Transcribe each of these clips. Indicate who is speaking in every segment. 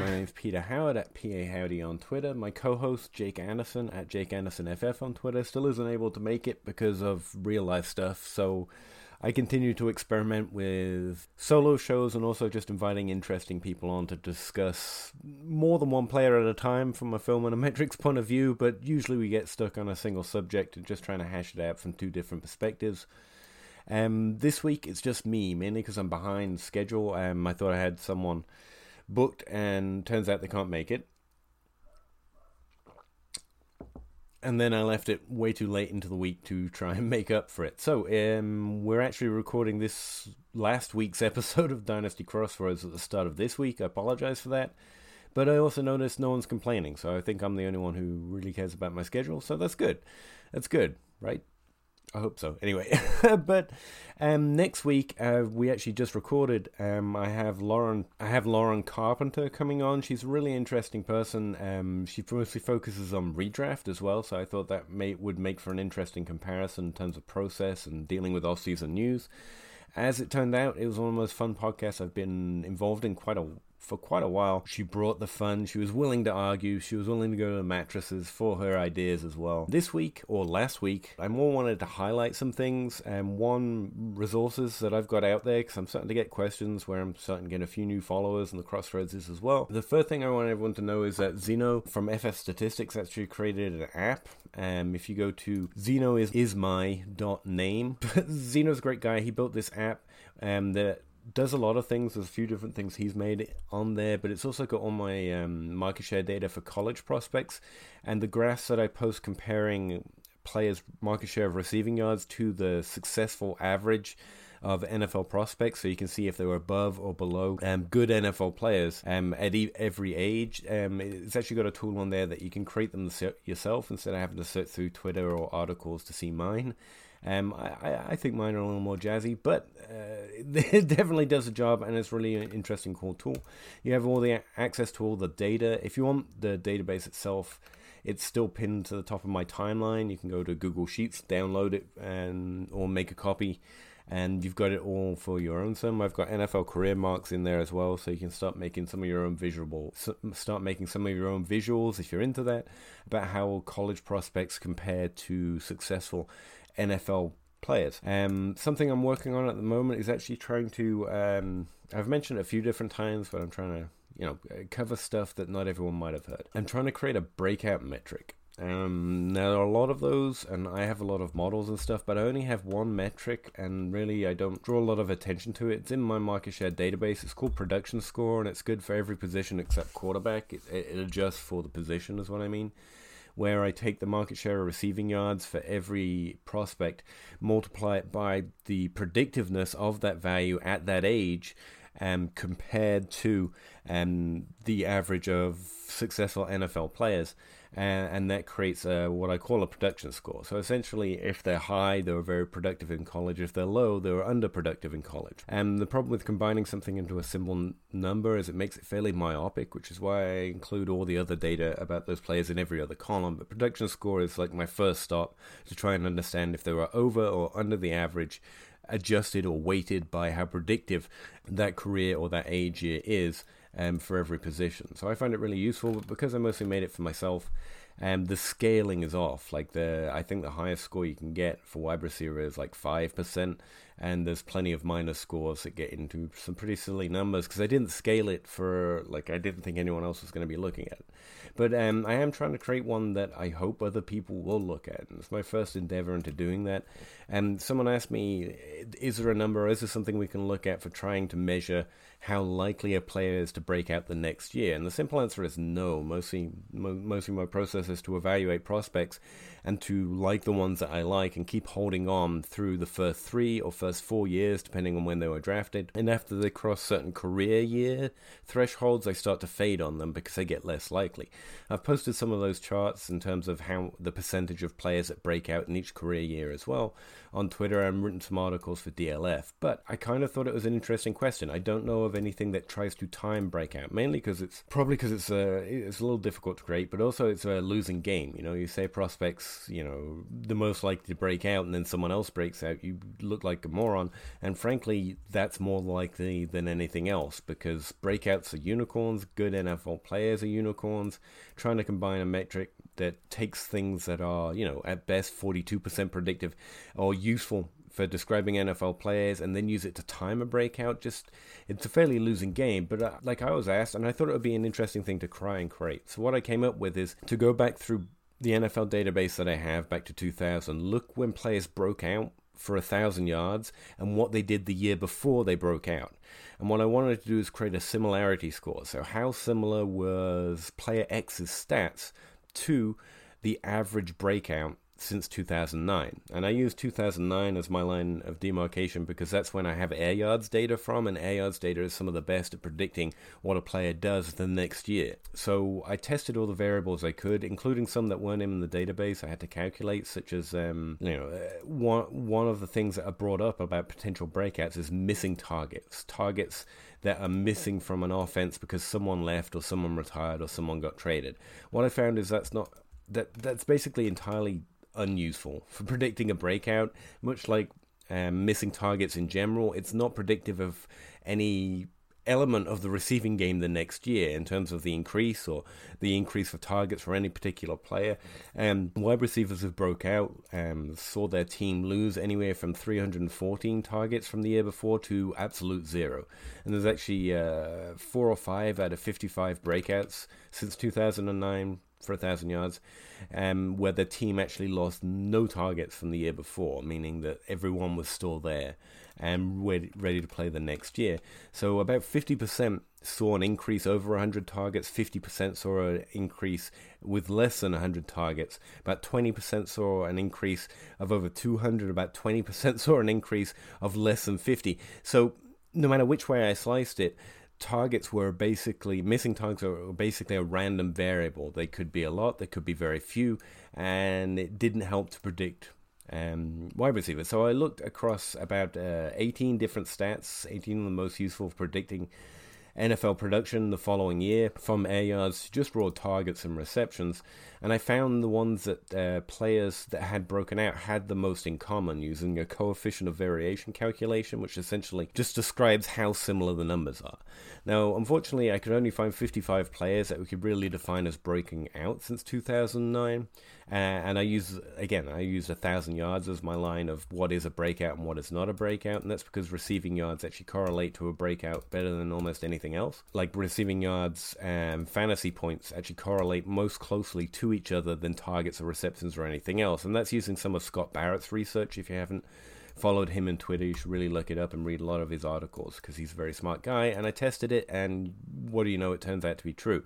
Speaker 1: My name's Peter Howard at PA Howdy on Twitter. My co-host Jake Anderson at Jake Anderson FF on Twitter still isn't able to make it because of real life stuff. So I continue to experiment with solo shows and also just inviting interesting people on to discuss more than one player at a time from a film and a metrics point of view. But usually we get stuck on a single subject and just trying to hash it out from two different perspectives. Um, this week it's just me, mainly because I'm behind schedule. Um, I thought I had someone booked, and turns out they can't make it. And then I left it way too late into the week to try and make up for it. So um, we're actually recording this last week's episode of Dynasty Crossroads at the start of this week. I apologize for that. But I also noticed no one's complaining, so I think I'm the only one who really cares about my schedule. So that's good. That's good, right? I hope so. Anyway, but um, next week uh, we actually just recorded. Um, I have Lauren. I have Lauren Carpenter coming on. She's a really interesting person. Um, she mostly focuses on redraft as well, so I thought that may, would make for an interesting comparison in terms of process and dealing with off-season news. As it turned out, it was one of the most fun podcasts I've been involved in quite a for quite a while. She brought the fun. She was willing to argue. She was willing to go to the mattresses for her ideas as well. This week or last week, I more wanted to highlight some things and one resources that I've got out there because I'm starting to get questions where I'm starting to get a few new followers and the crossroads is as well. The first thing I want everyone to know is that Zeno from FF Statistics actually created an app. Um, if you go to Zeno is is my dot name, Zeno's a great guy. He built this app um, that does a lot of things. There's a few different things he's made on there, but it's also got all my um, market share data for college prospects and the graphs that I post comparing players' market share of receiving yards to the successful average of NFL prospects, so you can see if they were above or below um, good NFL players um, at e- every age. Um, it's actually got a tool on there that you can create them yourself instead of having to search through Twitter or articles to see mine. Um, I, I think mine are a little more jazzy, but uh, it definitely does the job, and it's really an interesting, cool tool. You have all the access to all the data. If you want the database itself, it's still pinned to the top of my timeline. You can go to Google Sheets, download it, and or make a copy, and you've got it all for your own sim. I've got NFL career marks in there as well, so you can start making some of your own visual, start making some of your own visuals if you're into that about how college prospects compare to successful NFL players. Um, something I'm working on at the moment is actually trying to. Um, I've mentioned a few different times, but I'm trying to, you know, cover stuff that not everyone might have heard. I'm trying to create a breakout metric. Um, there are a lot of those, and I have a lot of models and stuff, but I only have one metric, and really I don't draw a lot of attention to it. It's in my market share database. It's called production score, and it's good for every position except quarterback. It, it adjusts for the position, is what I mean where I take the market share of receiving yards for every prospect, multiply it by the predictiveness of that value at that age, um, compared to um, the average of successful NFL players. And, and that creates a, what I call a production score. So essentially, if they're high, they were very productive in college. If they're low, they were underproductive in college. And the problem with combining something into a simple n- number is it makes it fairly myopic, which is why I include all the other data about those players in every other column. But production score is like my first stop to try and understand if they were over or under the average adjusted or weighted by how predictive that career or that age year is um, for every position. So I find it really useful, but because I mostly made it for myself, um, the scaling is off. Like the, I think the highest score you can get for wide is like five percent, and there's plenty of minor scores that get into some pretty silly numbers because I didn't scale it for like I didn't think anyone else was going to be looking at. But um, I am trying to create one that I hope other people will look at, and it's my first endeavor into doing that. And someone asked me, is there a number, is there something we can look at for trying to measure how likely a player is to break out the next year? And the simple answer is no. Mostly, mo- mostly my process is to evaluate prospects and to like the ones that I like and keep holding on through the first three or first four years, depending on when they were drafted. And after they cross certain career year thresholds, I start to fade on them because they get less likely. I've posted some of those charts in terms of how the percentage of players that break out in each career year as well on Twitter and written some articles for DLF. But I kind of thought it was an interesting question. I don't know of anything that tries to time breakout, mainly because it's probably because it's a it's a little difficult to create, but also it's a losing game. You know, you say prospects, you know, the most likely to break out, and then someone else breaks out, you look like a moron. And frankly, that's more likely than anything else because breakouts are unicorns, good NFL players are unicorns. Trying to combine a metric that takes things that are, you know, at best 42% predictive or useful for describing NFL players and then use it to time a breakout. Just it's a fairly losing game. But uh, like I was asked, and I thought it would be an interesting thing to cry and create. So what I came up with is to go back through the NFL database that I have back to 2000. Look when players broke out for a thousand yards and what they did the year before they broke out. And what I wanted to do is create a similarity score. So how similar was player X's stats to the average breakout since 2009. And I use 2009 as my line of demarcation because that's when I have air yards data from, and air yards data is some of the best at predicting what a player does the next year. So I tested all the variables I could, including some that weren't in the database. I had to calculate, such as, um, you know, uh, one, one of the things that are brought up about potential breakouts is missing targets. Targets that are missing from an offense because someone left or someone retired or someone got traded. What I found is that's not that that's basically entirely unuseful for predicting a breakout, much like um, missing targets in general. It's not predictive of any element of the receiving game the next year in terms of the increase or the increase of targets for any particular player. Um, wide receivers have broke out, um, saw their team lose anywhere from 314 targets from the year before to absolute zero. And there's actually uh, four or five out of 55 breakouts since 2009 for a thousand yards, um, where the team actually lost no targets from the year before, meaning that everyone was still there and ready, to play the next year. So about 50% saw an increase over 100 targets, 50% saw an increase with less than 100 targets, about 20% saw an increase of over 200, about 20% saw an increase of less than 50. So no matter which way I sliced it, targets were basically missing targets were basically a random variable. They could be a lot, they could be very few, and it didn't help to predict um, wide receivers. So I looked across about uh, 18 different stats, 18 of the most useful for predicting NFL production the following year from air yards just raw targets and receptions. And I found the ones that uh, players that had broken out had the most in common using a coefficient of variation calculation, which essentially just describes how similar the numbers are. Now, unfortunately, I could only find 55 players that we could really define as breaking out since 2009. And I use, again, I use a thousand yards as my line of what is a breakout and what is not a breakout. And that's because receiving yards actually correlate to a breakout better than almost anything else. Like receiving yards and fantasy points actually correlate most closely to each other than targets or receptions or anything else. And that's using some of Scott Barrett's research if you haven't followed him on Twitter. You should really look it up and read a lot of his articles because he's a very smart guy. And I tested it, and what do you know? It turns out to be true.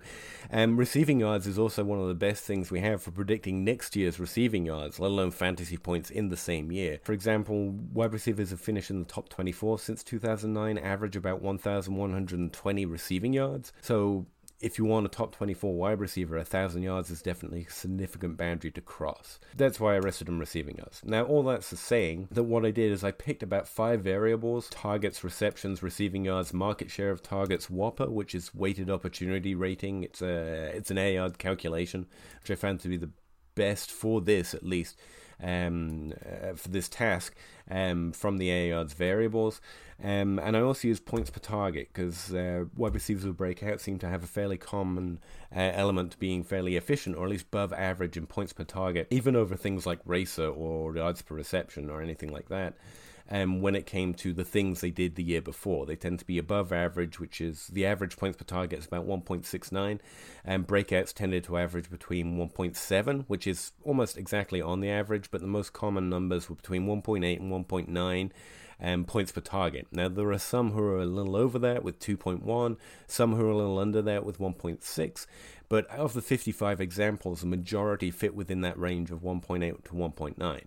Speaker 1: Um, receiving yards is also one of the best things we have for predicting next year's receiving yards, let alone fantasy points in the same year. For example, wide receivers have finished in the top 24 since 2009, average about 1,120 receiving yards. So if you want a top 24 wide receiver, a 1,000 yards is definitely a significant boundary to cross. That's why I rested him receiving yards. Now, all that's the saying that what I did is I picked about five variables targets, receptions, receiving yards, market share of targets, WOPR, which is weighted opportunity rating. It's, a, it's an yard calculation, which I found to be the best for this at least um, uh, for this task um, from the yards variables. Um, and I also use points per target because uh, wide receivers with breakout seem to have a fairly common uh, element being fairly efficient, or at least above average in points per target, even over things like RACR or yards per reception or anything like that um, when it came to the things they did the year before. They tend to be above average, which is the average points per target is about 1.69, and breakouts tended to average between 1.7, which is almost exactly on the average, but the most common numbers were between 1.8 and 1.9 um, points per target. Now, there are some who are a little over that with 2.1, some who are a little under that with 1.6, but out of the 55 examples, the majority fit within that range of 1.8 to 1.9.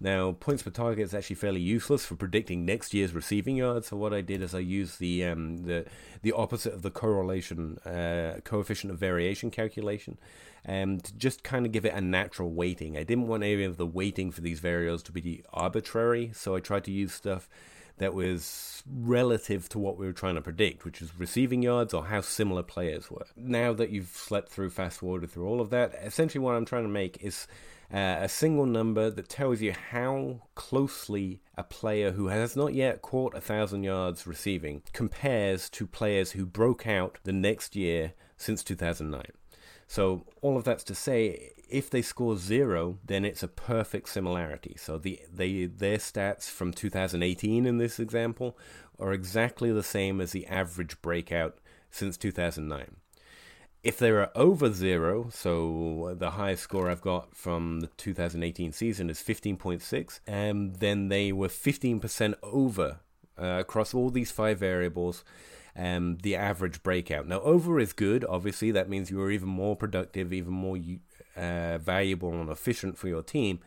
Speaker 1: Now, points per target is actually fairly useless for predicting next year's receiving yards. So what I did is I used the um, the the opposite of the correlation uh, coefficient of variation calculation, um, to just kind of give it a natural weighting. I didn't want any of the weighting for these variables to be arbitrary, so I tried to use stuff that was relative to what we were trying to predict, which was receiving yards or how similar players were. Now that you've slept through, fast forwarded through all of that, essentially what I'm trying to make is uh, a single number that tells you how closely a player who has not yet caught a thousand yards receiving compares to players who broke out the next year since 2009. So all of that's to say, if they score zero, then it's a perfect similarity. So the they their stats from 2018 in this example are exactly the same as the average breakout since 2009. If they are over zero, so the highest score I've got from the 2018 season is 15.6, and then they were 15% over uh, across all these five variables. Um, the average breakout. Now, over is good. Obviously, that means you are even more productive, even more uh, valuable and efficient for your team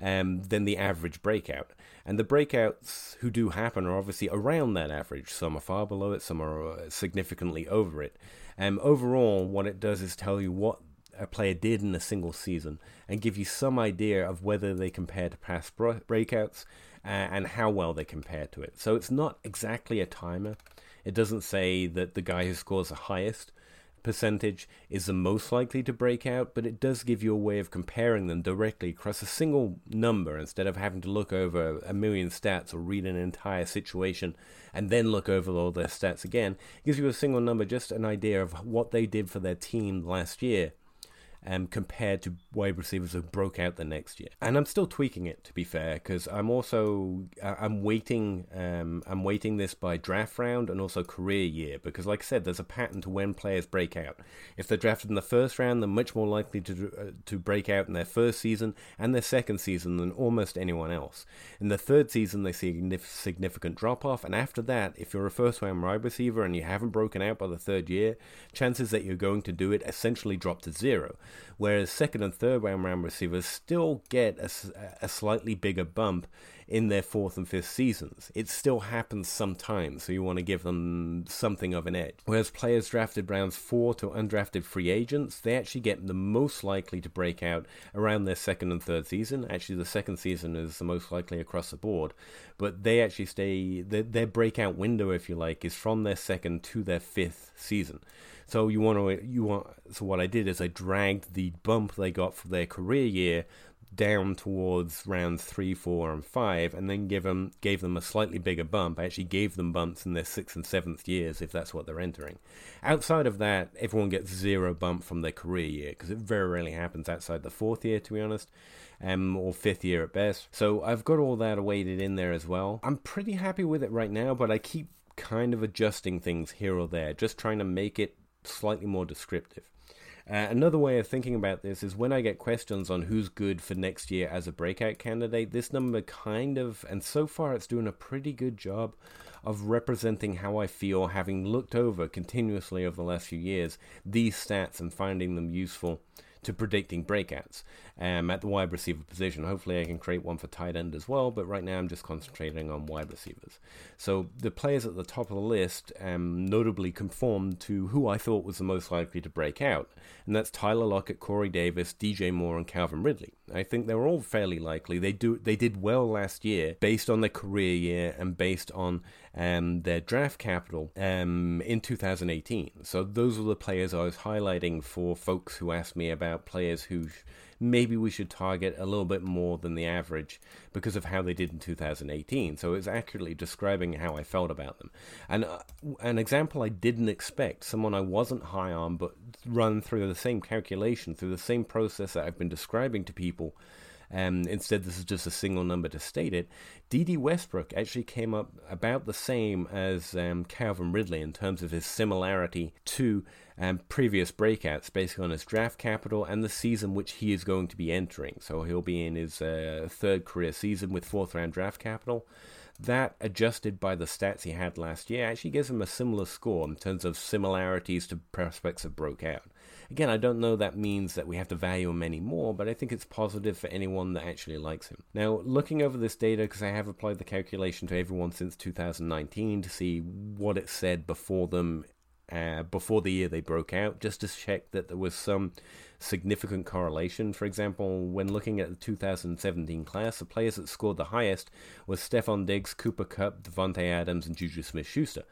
Speaker 1: um, than the average breakout. And the breakouts who do happen are obviously around that average. Some are far below it, some are uh, significantly over it. Um, overall, what it does is tell you what a player did in a single season and give you some idea of whether they compare to past breakouts uh, and how well they compare to it. So it's not exactly a timer. It doesn't say that the guy who scores the highest percentage is the most likely to break out, but it does give you a way of comparing them directly across a single number instead of having to look over a million stats or read an entire situation and then look over all their stats again. It gives you a single number, just an idea of what they did for their team last year um, compared to wide receivers who broke out the next year. And I'm still tweaking it to be fair, because I'm also I'm waiting um, I'm waiting this by draft round and also career year because, like I said, there's a pattern to when players break out. If they're drafted in the first round, they're much more likely to uh, to break out in their first season and their second season than almost anyone else. In the third season, they see a significant drop off, and after that, if you're a first round wide receiver and you haven't broken out by the third year, chances that you're going to do it essentially drop to zero whereas second and third round receivers still get a, a slightly bigger bump in their fourth and fifth seasons. It still happens sometimes, so you want to give them something of an edge. Whereas players drafted rounds four to undrafted free agents, they actually get the most likely to break out around their second and third season. Actually, the second season is the most likely across the board, but they actually stay, their, their breakout window, if you like, is from their second to their fifth season. So you want to you want so what I did is I dragged the bump they got for their career year down towards rounds three, four, and five, and then give them gave them a slightly bigger bump. I actually gave them bumps in their sixth and seventh years if that's what they're entering. Outside of that, everyone gets zero bump from their career year because it very rarely happens outside the fourth year, to be honest, um, or fifth year at best. So I've got all that weighted in there as well. I'm pretty happy with it right now, but I keep kind of adjusting things here or there, just trying to make it slightly more descriptive. Uh, another way of thinking about this is when I get questions on who's good for next year as a breakout candidate, this number kind of, and so far it's doing a pretty good job of representing how I feel having looked over continuously over the last few years these stats and finding them useful to predicting breakouts um, at the wide receiver position. Hopefully, I can create one for tight end as well, but right now I'm just concentrating on wide receivers. So the players at the top of the list um, notably conformed to who I thought was the most likely to break out, and that's Tyler Lockett, Corey Davis, DJ Moore, and Calvin Ridley. I think they were all fairly likely. They do they did well last year based on their career year and based on um, their draft capital um, in 2018. So those are the players I was highlighting for folks who asked me about players who maybe we should target a little bit more than the average because of how they did in 2018. So it's accurately describing how I felt about them. And uh, an example I didn't expect, someone I wasn't high on, but run through the same calculation, through the same process that I've been describing to people. Um, instead, this is just a single number to state it. Dede Westbrook actually came up about the same as um, Calvin Ridley in terms of his similarity to um, previous breakouts, based on his draft capital and the season which he is going to be entering. So he'll be in his uh, third career season with fourth round draft capital. That, adjusted by the stats he had last year, actually gives him a similar score in terms of similarities to prospects that broke out. Again, I don't know that means that we have to value him anymore, but I think it's positive for anyone that actually likes him. Now, looking over this data, because I have applied the calculation to everyone since 2019 to see what it said before them uh, before the year they broke out, just to check that there was some significant correlation. For example, when looking at the 2017 class, the players that scored the highest were Stefon Diggs, Cooper Kupp, Davante Adams, and Juju Smith-Schuster.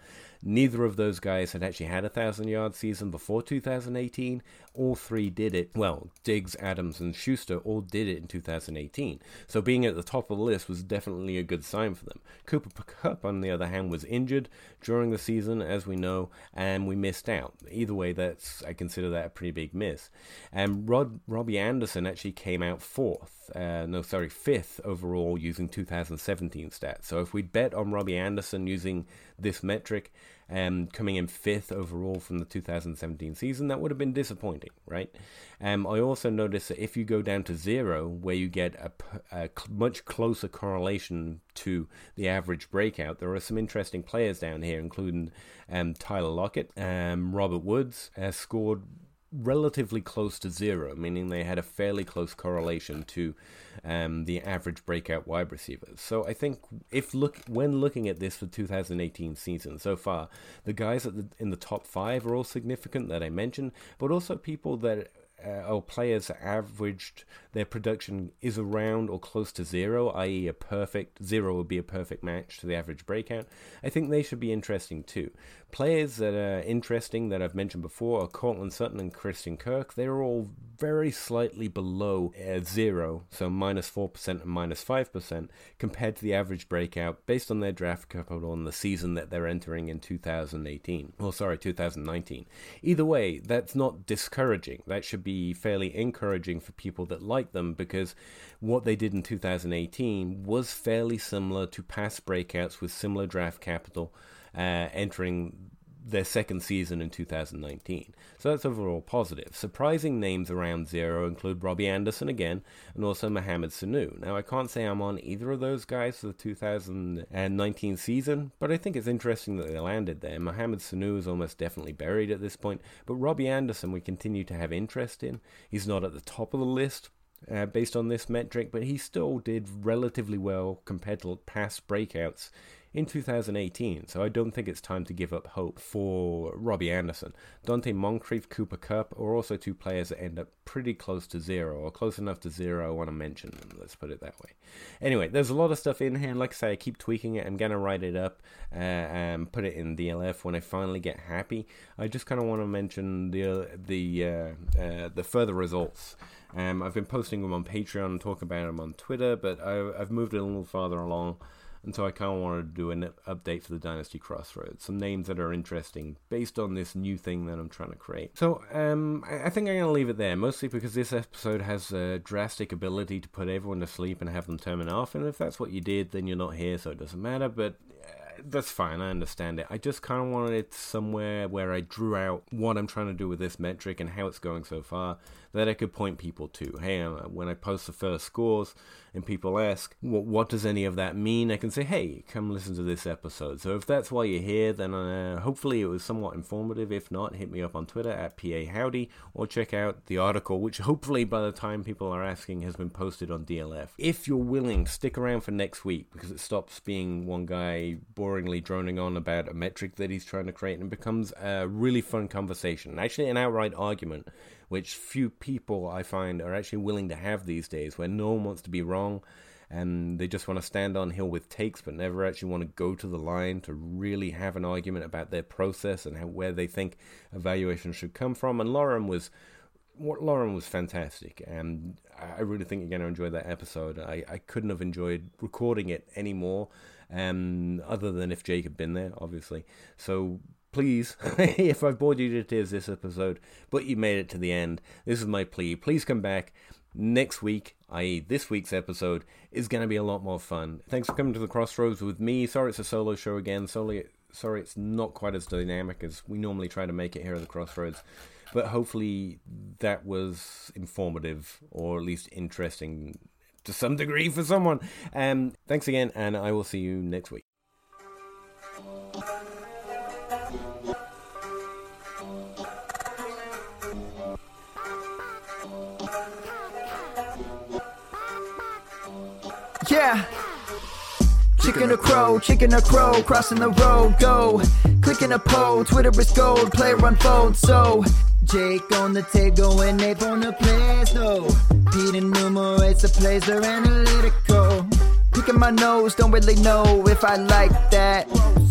Speaker 1: Neither of those guys had actually had a thousand yard season before 2018. All three did it. Well, Diggs, Adams, and Schuster all did it in 2018. So being at the top of the list was definitely a good sign for them. Cooper Kupp, on the other hand, was injured during the season, as we know, and we missed out. Either way, that's I consider that a pretty big miss. And Rod Robbie Anderson actually came out fourth. Uh, no, sorry, fifth overall using 2017 stats. So if we bet on Robbie Anderson using this metric, um, coming in fifth overall from the 2017 season, that would have been disappointing, right? Um, I also noticed that if you go down to zero, where you get a, a much closer correlation to the average breakout, there are some interesting players down here, including um, Tyler Lockett, um, Robert Woods has scored relatively close to zero, meaning they had a fairly close correlation to um, the average breakout wide receivers. So I think if look when looking at this for 2018 season so far, the guys the, in the top five are all significant that I mentioned, but also people that uh, or players averaged their production is around or close to zero, i.e., a perfect zero would be a perfect match to the average breakout. I think they should be interesting too. Players that are interesting that I've mentioned before are Courtland Sutton and Christian Kirk. They're all very slightly below uh, zero, so minus 4% and minus 5%, compared to the average breakout based on their draft capital and the season that they're entering in 2018. Well, sorry, 2019. Either way, that's not discouraging. That should be fairly encouraging for people that like them because what they did in 2018 was fairly similar to past breakouts with similar draft capital uh, entering their second season in 2019. So that's overall positive. Surprising names around zero include Robbie Anderson again, and also Mohamed Sanu. Now, I can't say I'm on either of those guys for the 2019 season, but I think it's interesting that they landed there. Mohamed Sanu is almost definitely buried at this point, but Robbie Anderson we continue to have interest in. He's not at the top of the list, uh, based on this metric, but he still did relatively well compared to past breakouts in 2018, so I don't think it's time to give up hope for Robbie Anderson. Donte Moncrief, Cooper Kupp are also two players that end up pretty close to zero, or close enough to zero I want to mention them, let's put it that way. Anyway, there's a lot of stuff in here, like I say, I keep tweaking it, I'm going to write it up uh, and put it in DLF when I finally get happy. I just kind of want to mention the, the, uh, uh, the further results. Um, I've been posting them on Patreon and talk about them on Twitter, but I, I've moved a little farther along and so I kind of wanted to do an update for the Dynasty Crossroads. Some names that are interesting based on this new thing that I'm trying to create. So um, I think I'm going to leave it there, mostly because this episode has a drastic ability to put everyone to sleep and have them turn it off. And if that's what you did, then you're not here, so it doesn't matter. But that's fine. I understand it. I just kind of wanted it somewhere where I drew out what I'm trying to do with this metric and how it's going so far that I could point people to. Hey, uh, when I post the first scores and people ask, what does any of that mean? I can say, hey, come listen to this episode. So if that's why you're here, then uh, hopefully it was somewhat informative. If not, hit me up on Twitter at PA Howdy or check out the article, which hopefully by the time people are asking has been posted on DLF. If you're willing, stick around for next week because it stops being one guy boringly droning on about a metric that he's trying to create and becomes a really fun conversation. Actually, an outright argument which few people I find are actually willing to have these days, where no one wants to be wrong and they just want to stand on hill with takes, but never actually want to go to the line to really have an argument about their process and how, where they think evaluation should come from. And Lauren was what Lauren was fantastic, and I really think you're going to enjoy that episode. I, I couldn't have enjoyed recording it anymore, um, other than if Jake had been there, obviously. So please, if I've bored you to tears this episode, but you made it to the end, this is my plea. Please come back next week, i.e., this week's episode, is going to be a lot more fun. Thanks for coming to the Crossroads with me. Sorry it's a solo show again. Sorry, sorry it's not quite as dynamic as we normally try to make it here at the Crossroads but hopefully that was informative or at least interesting to some degree for someone. Um, thanks again, and I will see you next week.
Speaker 2: Yeah. Chicken or crow, chicken or crow, crossing the road, go. Clicking a pole, Twitter is gold, player unfold, so. Jake on the table and Abe on the place, though. Pete enumerates the plays, they're analytical. Picking my nose, don't really know if I like that.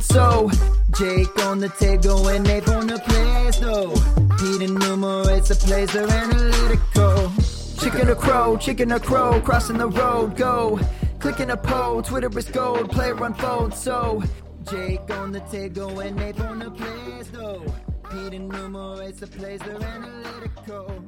Speaker 2: so. Jake on the table and Abe on the place, though. Pete enumerates the plays, they're analytical. Chicken or crow, chicken or crow, crossing the road, go. Clicking a pole, Twitter is gold, player unfold, so. Jake on the table and Abe on the place, though. Pete enumerates the plays, they're analytical.